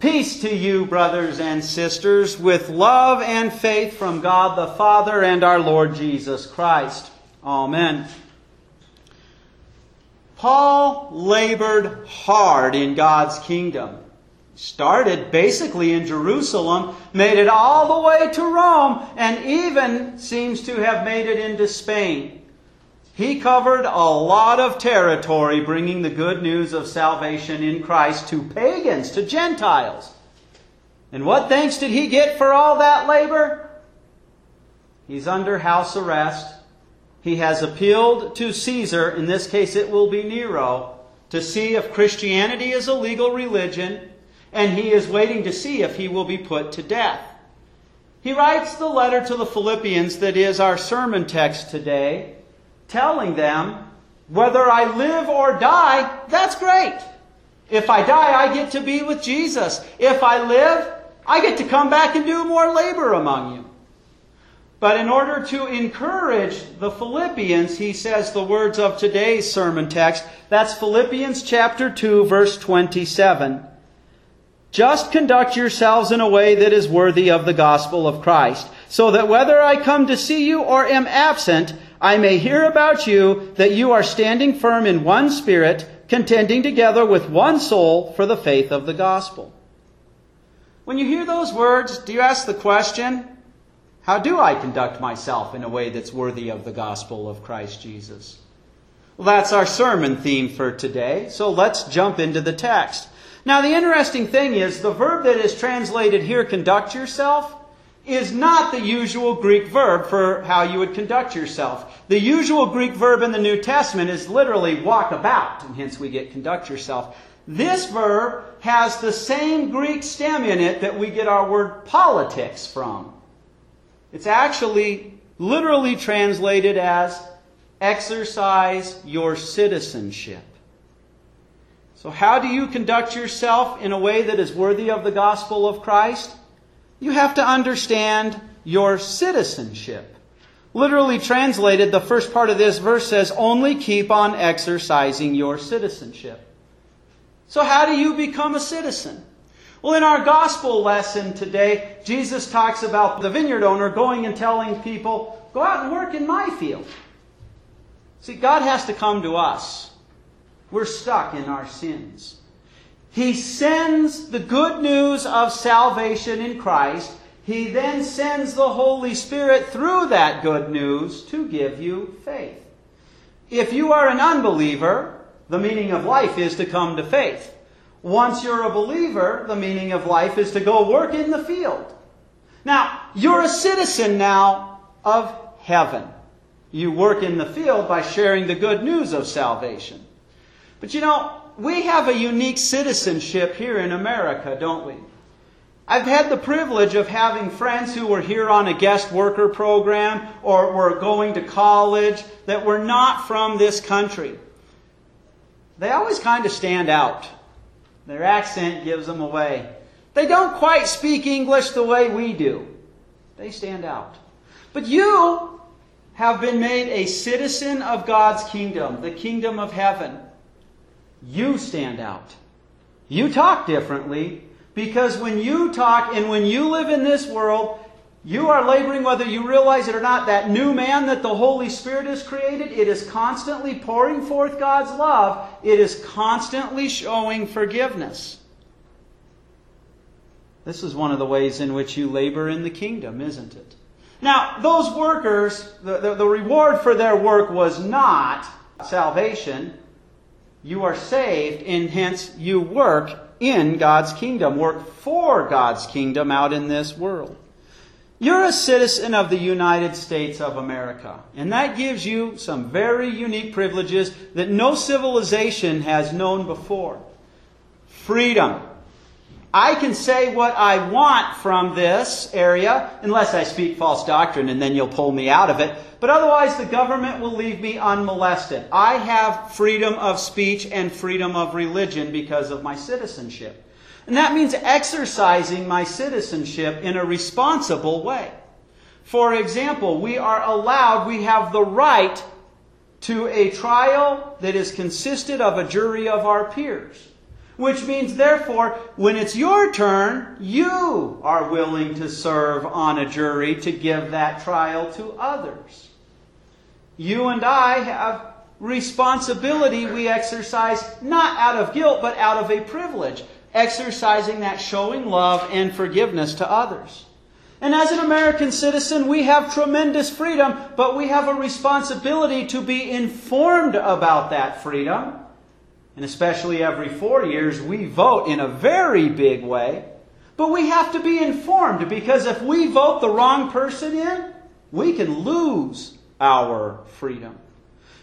Peace to you, brothers and sisters, with love and faith from God the Father and our Lord Jesus Christ. Amen. Paul labored hard in God's kingdom. Started basically in Jerusalem, made it all the way to Rome, and even seems to have made it into Spain. He covered a lot of territory bringing the good news of salvation in Christ to pagans, to Gentiles. And what thanks did he get for all that labor? He's under house arrest. He has appealed to Caesar, in this case it will be Nero, to see if Christianity is a legal religion, and he is waiting to see if he will be put to death. He writes the letter to the Philippians that is our sermon text today telling them, whether I live or die, that's great. If I die, I get to be with Jesus. If I live, I get to come back and do more labor among you. But in order to encourage the Philippians, he says the words of today's sermon text. That's Philippians chapter 2, verse 27. Just conduct yourselves in a way that is worthy of the gospel of Christ, so that whether I come to see you or am absent, I may hear about you that you are standing firm in one spirit, contending together with one soul for the faith of the gospel. When you hear those words, do you ask the question, how do I conduct myself in a way that's worthy of the gospel of Christ Jesus? Well, that's our sermon theme for today, so let's jump into the text. Now, the interesting thing is the verb that is translated here, conduct yourself, is not the usual Greek verb for how you would conduct yourself. The usual Greek verb in the New Testament is literally walk about, and hence we get conduct yourself. This verb has the same Greek stem in it that we get our word politics from. It's actually literally translated as exercise your citizenship. So, how do you conduct yourself in a way that is worthy of the gospel of Christ? You have to understand your citizenship. Literally translated, the first part of this verse says, only keep on exercising your citizenship. So, how do you become a citizen? Well, in our gospel lesson today, Jesus talks about the vineyard owner going and telling people, go out and work in my field. See, God has to come to us. We're stuck in our sins. He sends the good news of salvation in Christ. He then sends the Holy Spirit through that good news to give you faith. If you are an unbeliever, the meaning of life is to come to faith. Once you're a believer, the meaning of life is to go work in the field. Now, you're a citizen now of heaven. You work in the field by sharing the good news of salvation. But you know, we have a unique citizenship here in America, don't we? I've had the privilege of having friends who were here on a guest worker program or were going to college that were not from this country. They always kind of stand out. Their accent gives them away. They don't quite speak English the way we do. They stand out. But you have been made a citizen of God's kingdom, the kingdom of heaven. You stand out. You talk differently because when you talk and when you live in this world, you are laboring, whether you realize it or not, that new man that the Holy Spirit has created. It is constantly pouring forth God's love. It is constantly showing forgiveness. This is one of the ways in which you labor in the kingdom, isn't it? Now, those workers, the, the, the reward for their work was not salvation, you are saved, and hence you work in God's kingdom, work for God's kingdom out in this world. You're a citizen of the United States of America, and that gives you some very unique privileges that no civilization has known before. Freedom. I can say what I want from this area, unless I speak false doctrine, and then you'll pull me out of it. But otherwise, the government will leave me unmolested. I have freedom of speech and freedom of religion because of my citizenship. And that means exercising my citizenship in a responsible way. For example, we are allowed, we have the right to a trial that is consisted of a jury of our peers. Which means, therefore, when it's your turn, you are willing to serve on a jury to give that trial to others. You and I have responsibility we exercise not out of guilt, but out of a privilege, exercising that showing love and forgiveness to others. And as an American citizen, we have tremendous freedom, but we have a responsibility to be informed about that freedom. And especially every four years, we vote in a very big way. But we have to be informed because if we vote the wrong person in, we can lose our freedom.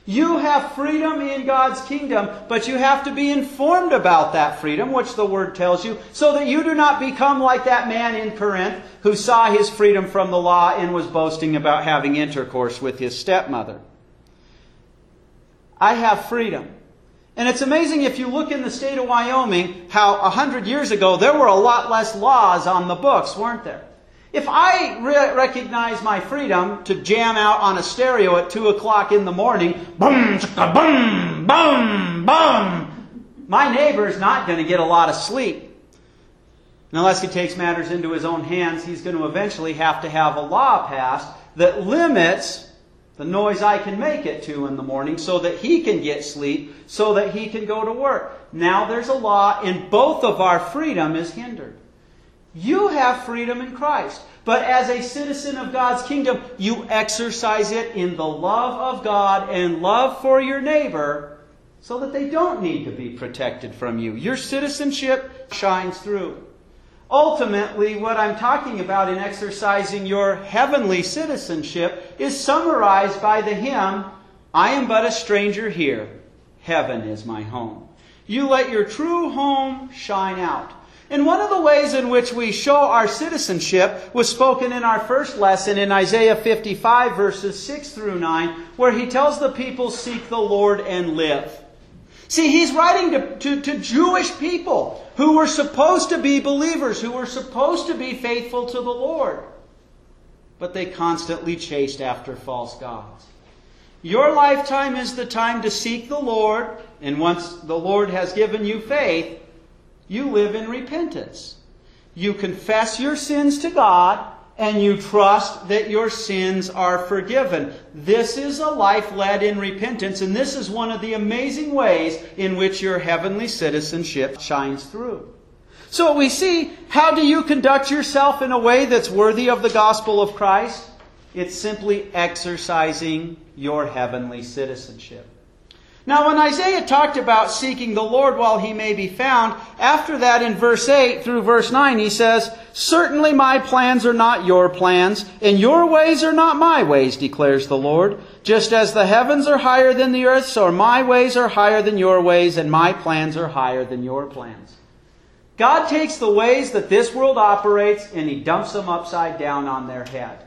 You have freedom in God's kingdom, but you have to be informed about that freedom, which the Word tells you, so that you do not become like that man in Corinth who saw his freedom from the law and was boasting about having intercourse with his stepmother. I have freedom. And it's amazing if you look in the state of Wyoming how a hundred years ago there were a lot less laws on the books, weren't there? If I re- recognize my freedom to jam out on a stereo at 2 o'clock in the morning, boom, boom, boom, boom, my neighbor's not going to get a lot of sleep. And unless he takes matters into his own hands, he's going to eventually have to have a law passed that limits the noise I can make at 2 in the morning so that he can get sleep, so that he can go to work. Now there's a law, and both of our freedom is hindered. You have freedom in Christ. But as a citizen of God's kingdom, you exercise it in the love of God and love for your neighbor so that they don't need to be protected from you. Your citizenship shines through. Ultimately, what I'm talking about in exercising your heavenly citizenship is summarized by the hymn, I am but a stranger here. Heaven is my home. You let your true home shine out. And one of the ways in which we show our citizenship was spoken in our first lesson in Isaiah 55, verses 6 through 9, where he tells the people, Seek the Lord and live. See, he's writing to, to, to, Jewish people who were supposed to be believers, who were supposed to be faithful to the Lord. But they constantly chased after false gods. Your lifetime is the time to seek the Lord, and once the Lord has given you faith, you live in repentance. You confess your sins to God and you trust that your sins are forgiven. This is a life led in repentance, and this is one of the amazing ways in which your heavenly citizenship shines through. So we see how do you conduct yourself in a way that's worthy of the gospel of Christ? It's simply exercising your heavenly citizenship. Now, when Isaiah talked about seeking the Lord while he may be found, after that in verse 8 through verse 9, he says, Certainly my plans are not your plans, and your ways are not my ways, declares the Lord. Just as the heavens are higher than the earth, so my ways are higher than your ways, and my plans are higher than your plans. God takes the ways that this world operates and he dumps them upside down on their head.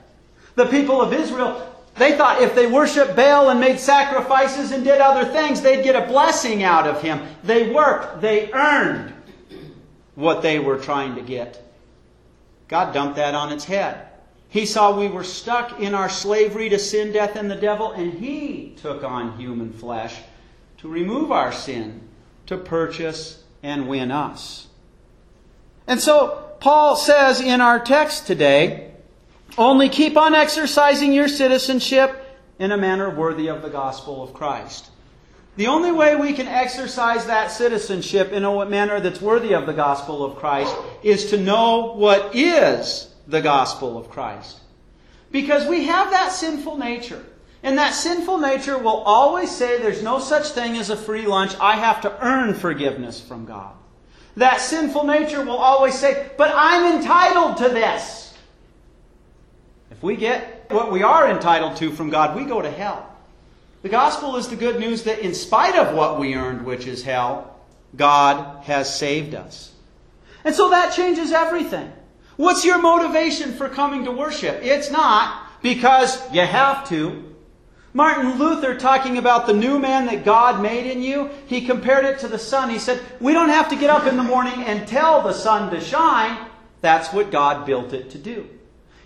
The people of Israel they thought if they worshiped Baal and made sacrifices and did other things, they'd get a blessing out of him. They worked, they earned what they were trying to get. God dumped that on its head. He saw we were stuck in our slavery to sin, death, and the devil, and He took on human flesh to remove our sin, to purchase and win us. And so, Paul says in our text today, only keep on exercising your citizenship in a manner worthy of the gospel of Christ. The only way we can exercise that citizenship in a manner that's worthy of the gospel of Christ is to know what is the gospel of Christ. Because we have that sinful nature. And that sinful nature will always say there's no such thing as a free lunch. I have to earn forgiveness from God. That sinful nature will always say, but I'm entitled to this. If we get what we are entitled to from God, we go to hell. The gospel is the good news that in spite of what we earned, which is hell, God has saved us. And so that changes everything. What's your motivation for coming to worship? It's not because you have to. Martin Luther, talking about the new man that God made in you, he compared it to the sun. He said, We don't have to get up in the morning and tell the sun to shine. That's what God built it to do.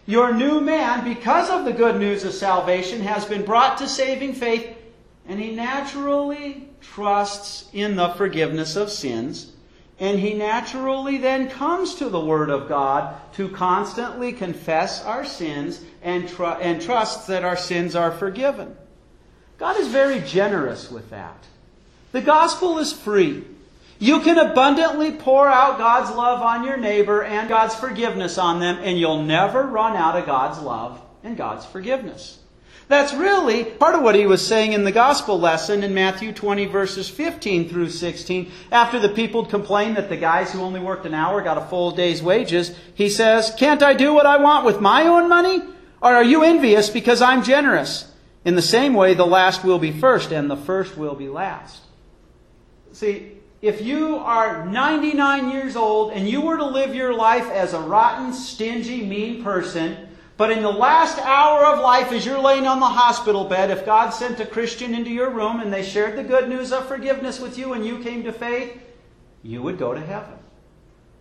Your new man, because of the good news of salvation, has been brought to saving faith, and he naturally trusts in the forgiveness of sins And he naturally then comes to the Word of God to constantly confess our sins and, tr- and trust that our sins are forgiven. God is very generous with that. The gospel is free. You can abundantly pour out God's love on your neighbor and God's forgiveness on them, and you'll never run out of God's love and God's forgiveness. That's really part of what he was saying in the gospel lesson in Matthew 20, verses 15 through 16. After the people complained that the guys who only worked an hour got a full day's wages, he says, Can't I do what I want with my own money? Or are you envious because I'm generous? In the same way, the last will be first, and the first will be last. See, if you are 99 years old and you were to live your life as a rotten, stingy, mean person, but in the last hour of life, as you're laying on the hospital bed, if God sent a Christian into your room and they shared the good news of forgiveness with you and you came to faith, you would go to heaven.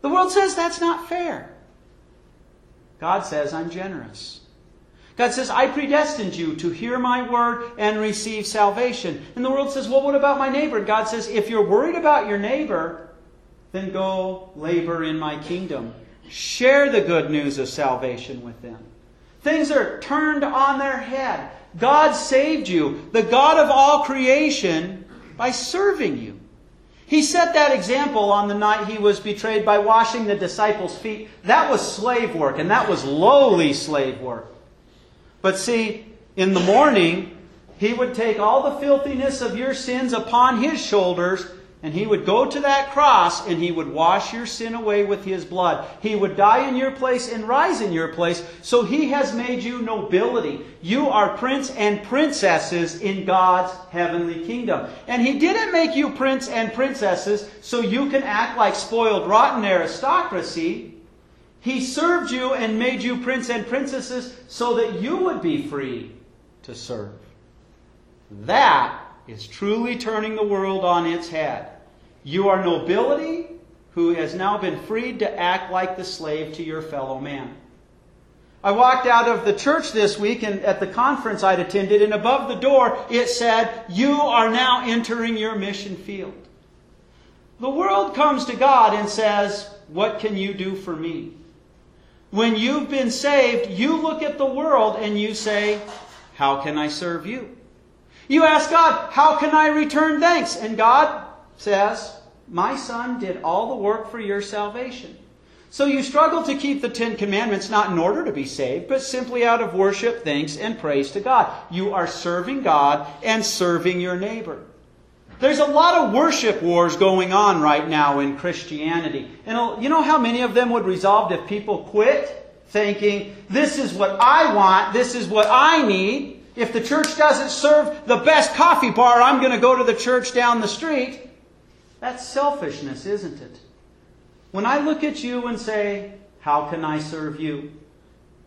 The world says that's not fair. God says, I'm generous. God says, I predestined you to hear my word and receive salvation. And the world says, well, what about my neighbor? And God says, if you're worried about your neighbor, then go labor in my kingdom. Share the good news of salvation with them. Things are turned on their head. God saved you, the God of all creation, by serving you. He set that example on the night he was betrayed by washing the disciples' feet. That was slave work, and that was lowly slave work. But see, in the morning, he would take all the filthiness of your sins upon his shoulders, and he would go to that cross and he would wash your sin away with his blood. He would die in your place and rise in your place. So he has made you nobility. You are prince and princesses in God's heavenly kingdom. And he didn't make you prince and princesses so you can act like spoiled, rotten aristocracy. He served you and made you prince and princesses so that you would be free to serve. That is truly turning the world on its head. You are nobility who has now been freed to act like the slave to your fellow man. I walked out of the church this week and at the conference I'd attended, and above the door it said, You are now entering your mission field. The world comes to God and says, What can you do for me? When you've been saved, you look at the world and you say, How can I serve you? You ask God, How can I return thanks? And God says, My son did all the work for your salvation. So you struggle to keep the Ten Commandments not in order to be saved, but simply out of worship, thanks, and praise to God. You are serving God and serving your neighbor. There's a lot of worship wars going on right now in Christianity. And you know how many of them would resolve if people quit thinking, this is what I want, this is what I need. If the church doesn't serve the best coffee bar, I'm going to go to the church down the street. That's selfishness, isn't it? When I look at you and say, How can I serve you?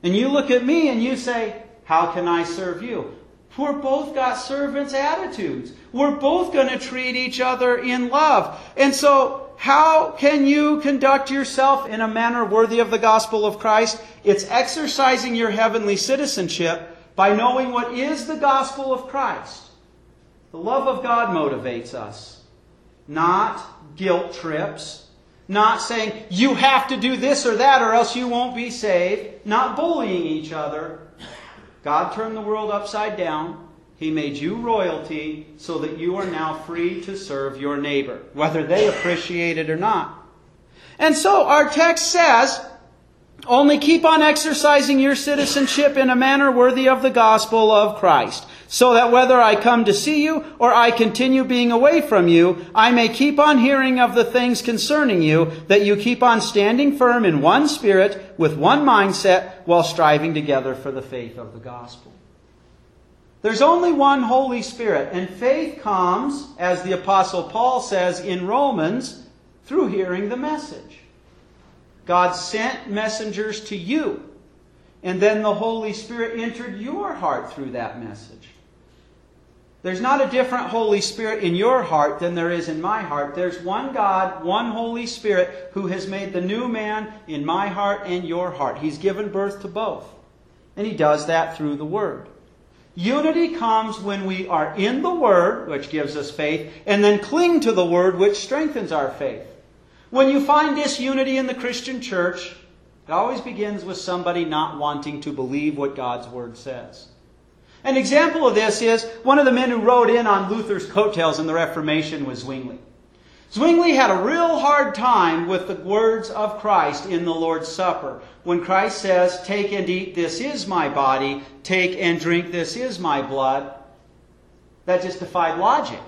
And you look at me and you say, How can I serve you? We're both got servants' attitudes. We're both going to treat each other in love. And so, how can you conduct yourself in a manner worthy of the gospel of Christ? It's exercising your heavenly citizenship by knowing what is the gospel of Christ. The love of God motivates us, not guilt trips, not saying you have to do this or that or else you won't be saved, not bullying each other, God turned the world upside down. He made you royalty so that you are now free to serve your neighbor, whether they appreciate it or not. And so our text says, only keep on exercising your citizenship in a manner worthy of the gospel of Christ, so that whether I come to see you or I continue being away from you, I may keep on hearing of the things concerning you, that you keep on standing firm in one spirit, with one mindset, while striving together for the faith of the gospel. There's only one Holy Spirit, and faith comes, as the Apostle Paul says in Romans, through hearing the message. God sent messengers to you, and then the Holy Spirit entered your heart through that message. There's not a different Holy Spirit in your heart than there is in my heart. There's one God, one Holy Spirit who has made the new man in my heart and your heart. He's given birth to both. And He does that through the Word. Unity comes when we are in the Word, which gives us faith, and then cling to the Word, which strengthens our faith. When you find disunity in the Christian church, it always begins with somebody not wanting to believe what God's Word says. An example of this is one of the men who rode in on Luther's coattails in the Reformation was Zwingli. Zwingli had a real hard time with the words of Christ in the Lord's Supper. When Christ says, Take and eat, this is my body, take and drink, this is my blood, that just defied logic.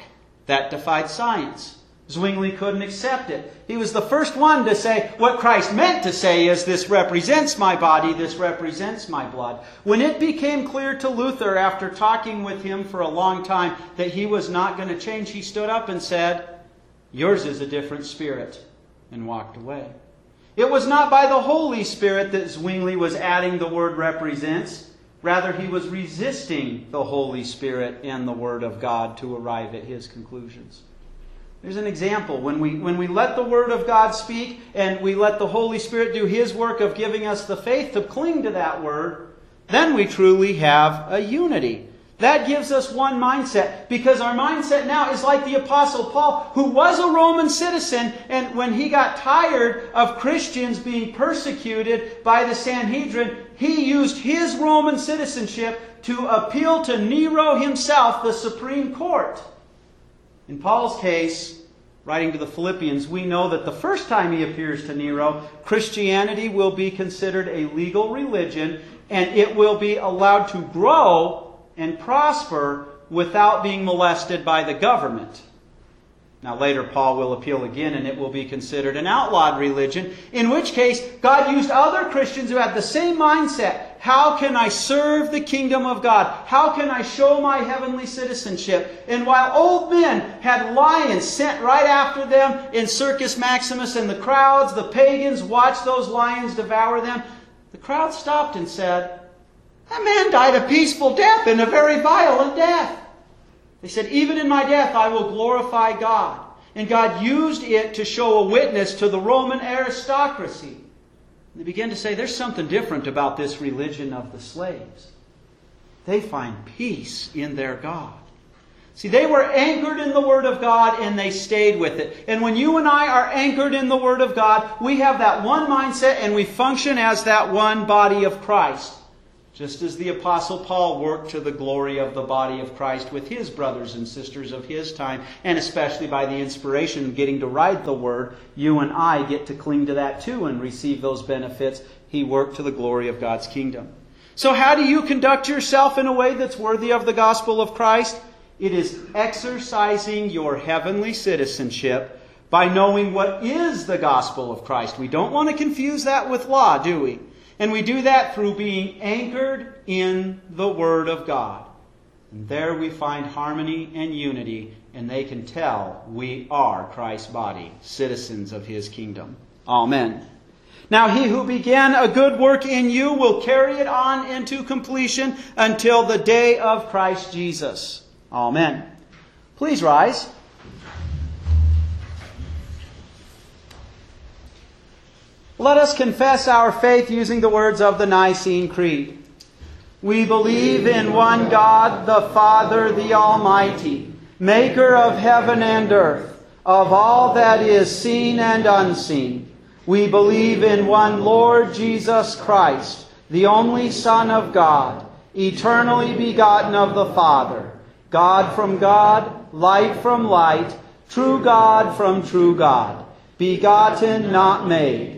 That defied science. Zwingli couldn't accept it. He was the first one to say what Christ meant to say is this represents my body, this represents my blood. When it became clear to Luther after talking with him for a long time that he was not going to change, he stood up and said, Yours is a different spirit, and walked away. It was not by the Holy Spirit that Zwingli was adding the word represents. Rather, he was resisting the Holy Spirit and the Word of God to arrive at his conclusions. There's an example. When we, when we let the Word of God speak and we let the Holy Spirit do His work of giving us the faith to cling to that Word, then we truly have a unity. That gives us one mindset because our mindset now is like the Apostle Paul, who was a Roman citizen, and when he got tired of Christians being persecuted by the Sanhedrin, he used his Roman citizenship to appeal to Nero himself, the Supreme Court. In Paul's case, writing to the Philippians, we know that the first time he appears to Nero, Christianity will be considered a legal religion and it will be allowed to grow and prosper without being molested by the government. Now, later, Paul will appeal again, and it will be considered an outlawed religion, in which case, God used other Christians who had the same mindset. How can I serve the kingdom of God? How can I show my heavenly citizenship? And while old men had lions sent right after them in Circus Maximus, and the crowds, the pagans, watched those lions devour them, the crowd stopped and said, That man died a peaceful death and a very violent death. They said, Even in my death, I will glorify God. And God used it to show a witness to the Roman aristocracy. They began to say, There's something different about this religion of the slaves. They find peace in their God. See, they were anchored in the Word of God and they stayed with it. And when you and I are anchored in the Word of God, we have that one mindset and we function as that one body of Christ. Just as the Apostle Paul worked to the glory of the body of Christ with his brothers and sisters of his time, and especially by the inspiration of getting to write the Word, you and I get to cling to that too and receive those benefits. He worked to the glory of God's kingdom. So, how do you conduct yourself in a way that's worthy of the gospel of Christ? It is exercising your heavenly citizenship by knowing what is the gospel of Christ. We don't want to confuse that with law, do we? And we do that through being anchored in the Word of God. And there we find harmony and unity, and they can tell we are Christ's body, citizens of His kingdom. Amen. Now, he who began a good work in you will carry it on into completion until the day of Christ Jesus. Amen. Please rise. Let us confess our faith using the words of the Nicene Creed. We believe in one God, the Father, the Almighty, maker of heaven and earth, of all that is seen and unseen. We believe in one Lord Jesus Christ, the only Son of God, eternally begotten of the Father, God from God, light from light, true God from true God, begotten, not made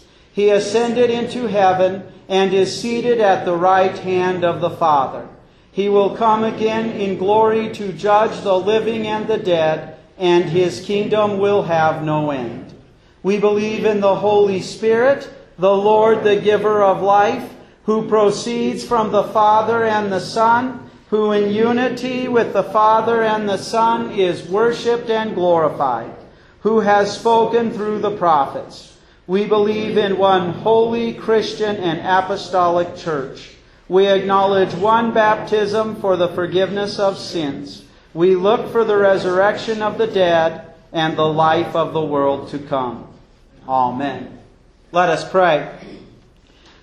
He ascended into heaven and is seated at the right hand of the Father. He will come again in glory to judge the living and the dead, and his kingdom will have no end. We believe in the Holy Spirit, the Lord, the giver of life, who proceeds from the Father and the Son, who in unity with the Father and the Son is worshiped and glorified, who has spoken through the prophets. We believe in one holy Christian and apostolic church. We acknowledge one baptism for the forgiveness of sins. We look for the resurrection of the dead and the life of the world to come. Amen. Let us pray.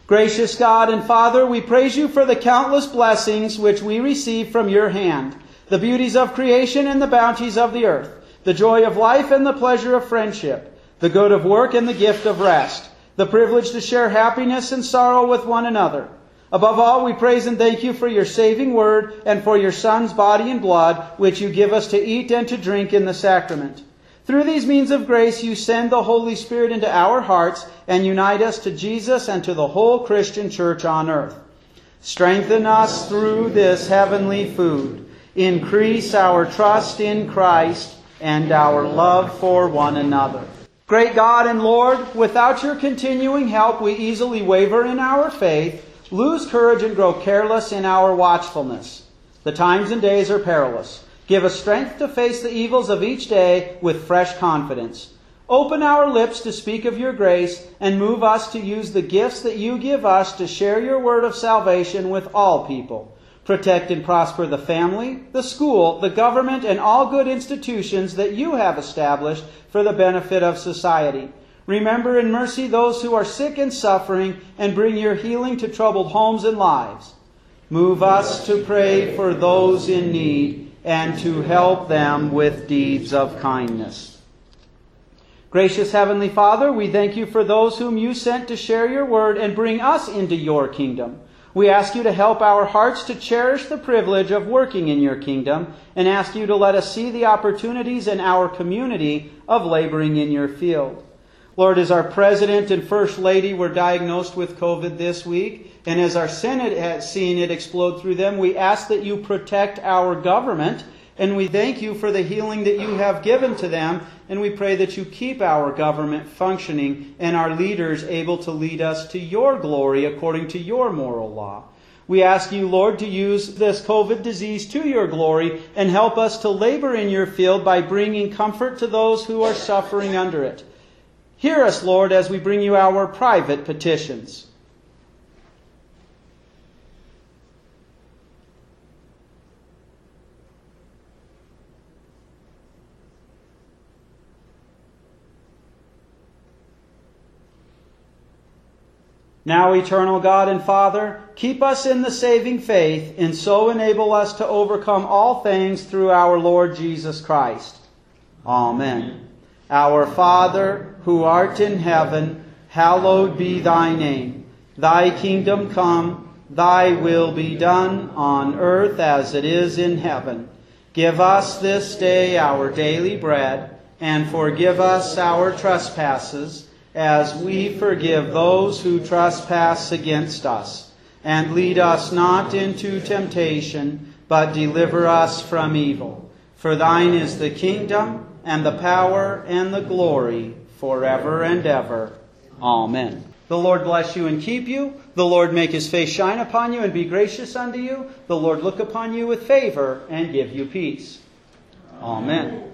Gracious God and Father, we praise you for the countless blessings which we receive from your hand, the beauties of creation and the bounties of the earth, the joy of life and the pleasure of friendship, the good of work and the gift of rest, the privilege to share happiness and sorrow with one another. Above all, we praise and thank you for your saving word and for your Son's body and blood, which you give us to eat and to drink in the sacrament. Through these means of grace, you send the Holy Spirit into our hearts and unite us to Jesus and to the whole Christian church on earth. Strengthen us through this heavenly food. Increase our trust in Christ and our love for one another. Great God and Lord, without your continuing help, we easily waver in our faith, lose courage, and grow careless in our watchfulness. The times and days are perilous. Give us strength to face the evils of each day with fresh confidence. Open our lips to speak of your grace and move us to use the gifts that you give us to share your word of salvation with all people. Protect and prosper the family, the school, the government, and all good institutions that you have established for the benefit of society. Remember in mercy those who are sick and suffering and bring your healing to troubled homes and lives. Move us to pray for those in need and to help them with deeds of kindness. Gracious Heavenly Father, we thank you for those whom you sent to share your word and bring us into your kingdom. We ask you to help our hearts to cherish the privilege of working in your kingdom and ask you to let us see the opportunities in our community of laboring in your field. Lord, as our President and First Lady were diagnosed with COVID this week, and as our Senate has seen it explode through them, we ask that you protect our government. And we thank you for the healing that you have given to them. And we pray that you keep our government functioning and our leaders able to lead us to your glory according to your moral law. We ask you, Lord, to use this COVID disease to your glory and help us to labor in your field by bringing comfort to those who are suffering under it. Hear us, Lord, as we bring you our private petitions. Now, eternal God and Father, keep us in the saving faith, and so enable us to overcome all things through our Lord Jesus Christ. Amen. Our Father, who art in heaven, hallowed be thy name. Thy kingdom come, thy will be done on earth as it is in heaven. Give us this day our daily bread, and forgive us our trespasses as we forgive those who trespass against us. And lead us not into temptation, but deliver us from evil. For thine is the kingdom, and the power, and the glory, forever and ever. Amen. The Lord bless you and keep you. The Lord make his face shine upon you and be gracious unto you. The Lord look upon you with favor and give you peace. Amen.